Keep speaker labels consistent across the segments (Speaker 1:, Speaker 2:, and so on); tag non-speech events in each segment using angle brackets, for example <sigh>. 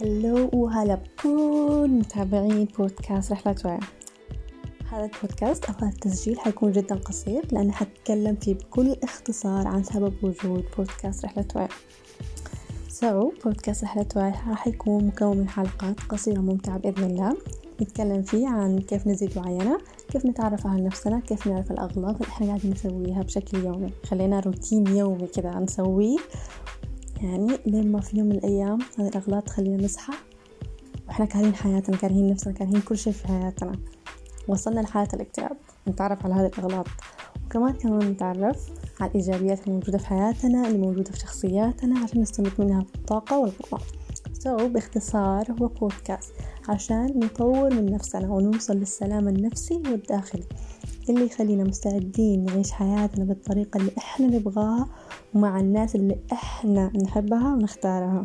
Speaker 1: هلو وهلا بكل متابعين بودكاست رحلة وعي. هذا البودكاست أو هذا التسجيل حيكون جدا قصير لأني حتكلم فيه بكل اختصار عن سبب وجود بودكاست رحلة وعي. سو بودكاست رحلة وعي راح يكون مكون من حلقات قصيرة ممتعة بإذن الله. نتكلم فيه عن كيف نزيد وعينا كيف نتعرف على نفسنا كيف نعرف الأغلاط اللي إحنا قاعدين نسويها بشكل يومي. خلينا روتين يومي كذا نسويه. يعني لين ما في يوم من الأيام هذه الأغلاط تخلينا نصحى وإحنا كارهين حياتنا كارهين نفسنا كارهين كل شيء في حياتنا. وصلنا لحالة الاكتئاب نتعرف على هذه الأغلاط. وكمان كمان نتعرف على الإيجابيات الموجودة في حياتنا اللي موجودة في شخصياتنا عشان نستمد منها بالطاقة والقوة. سو so, باختصار هو بودكاست عشان نطور من نفسنا ونوصل للسلام النفسي والداخلي. اللي يخلينا مستعدين نعيش حياتنا بالطريقة اللي إحنا نبغاها ومع الناس اللي إحنا نحبها ونختارها.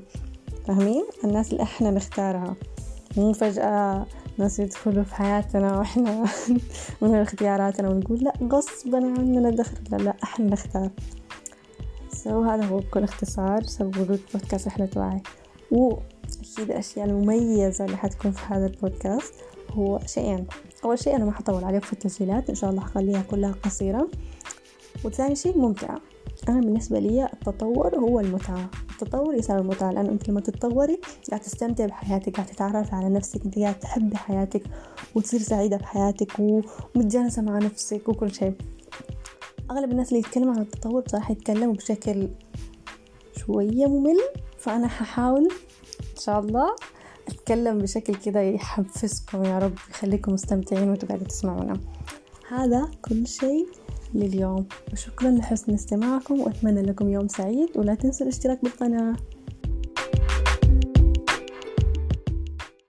Speaker 1: فاهمين؟ الناس اللي إحنا نختارها. مو فجأة ناس يدخلوا في حياتنا وإحنا <laughs> من اختياراتنا ونقول لا غصبا عننا دخل. لا لا إحنا نختار. سو هذا هو بكل اختصار. سبب وجود بودكاست رحلة وعي وأكيد الأشياء المميزة اللي حتكون في هذا البودكاست هو شيئين. أول شيء أنا ما حطول عليكم في التسجيلات إن شاء الله حخليها كلها قصيرة. وثاني شيء ممتعة أنا بالنسبة لي التطور هو المتعة. التطور يساوي المتعة لأنه أنت لما تتطوري قاعد تستمتع بحياتك قاعد تتعرف على نفسك أنت قاعد تحبي حياتك وتصير سعيدة بحياتك ومتجانسة مع نفسك وكل شيء. أغلب الناس اللي يتكلموا عن التطور بصراحة يتكلموا بشكل شوية ممل فأنا ححاول إن شاء الله أتكلم بشكل كده يحفزكم يا رب يخليكم مستمتعين وأنتوا قاعدين تسمعونا. هذا كل شيء لليوم وشكرا لحسن استماعكم وأتمنى لكم يوم سعيد ولا تنسوا الاشتراك بالقناة.